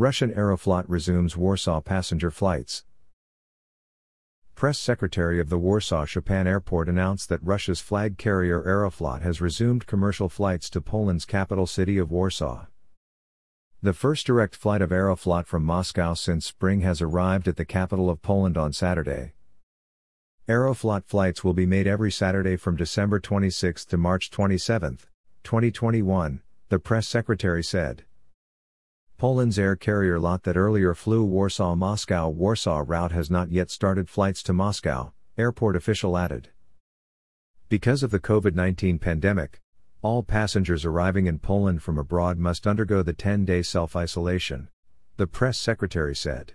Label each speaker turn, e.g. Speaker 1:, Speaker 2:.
Speaker 1: Russian Aeroflot resumes Warsaw passenger flights. Press secretary of the Warsaw Chopin Airport announced that Russia's flag carrier Aeroflot has resumed commercial flights to Poland's capital city of Warsaw. The first direct flight of Aeroflot from Moscow since spring has arrived at the capital of Poland on Saturday. Aeroflot flights will be made every Saturday from December 26 to March 27, 2021, the press secretary said. Poland's air carrier LOT that earlier flew Warsaw Moscow Warsaw route has not yet started flights to Moscow, airport official added. Because of the COVID 19 pandemic, all passengers arriving in Poland from abroad must undergo the 10 day self isolation, the press secretary said.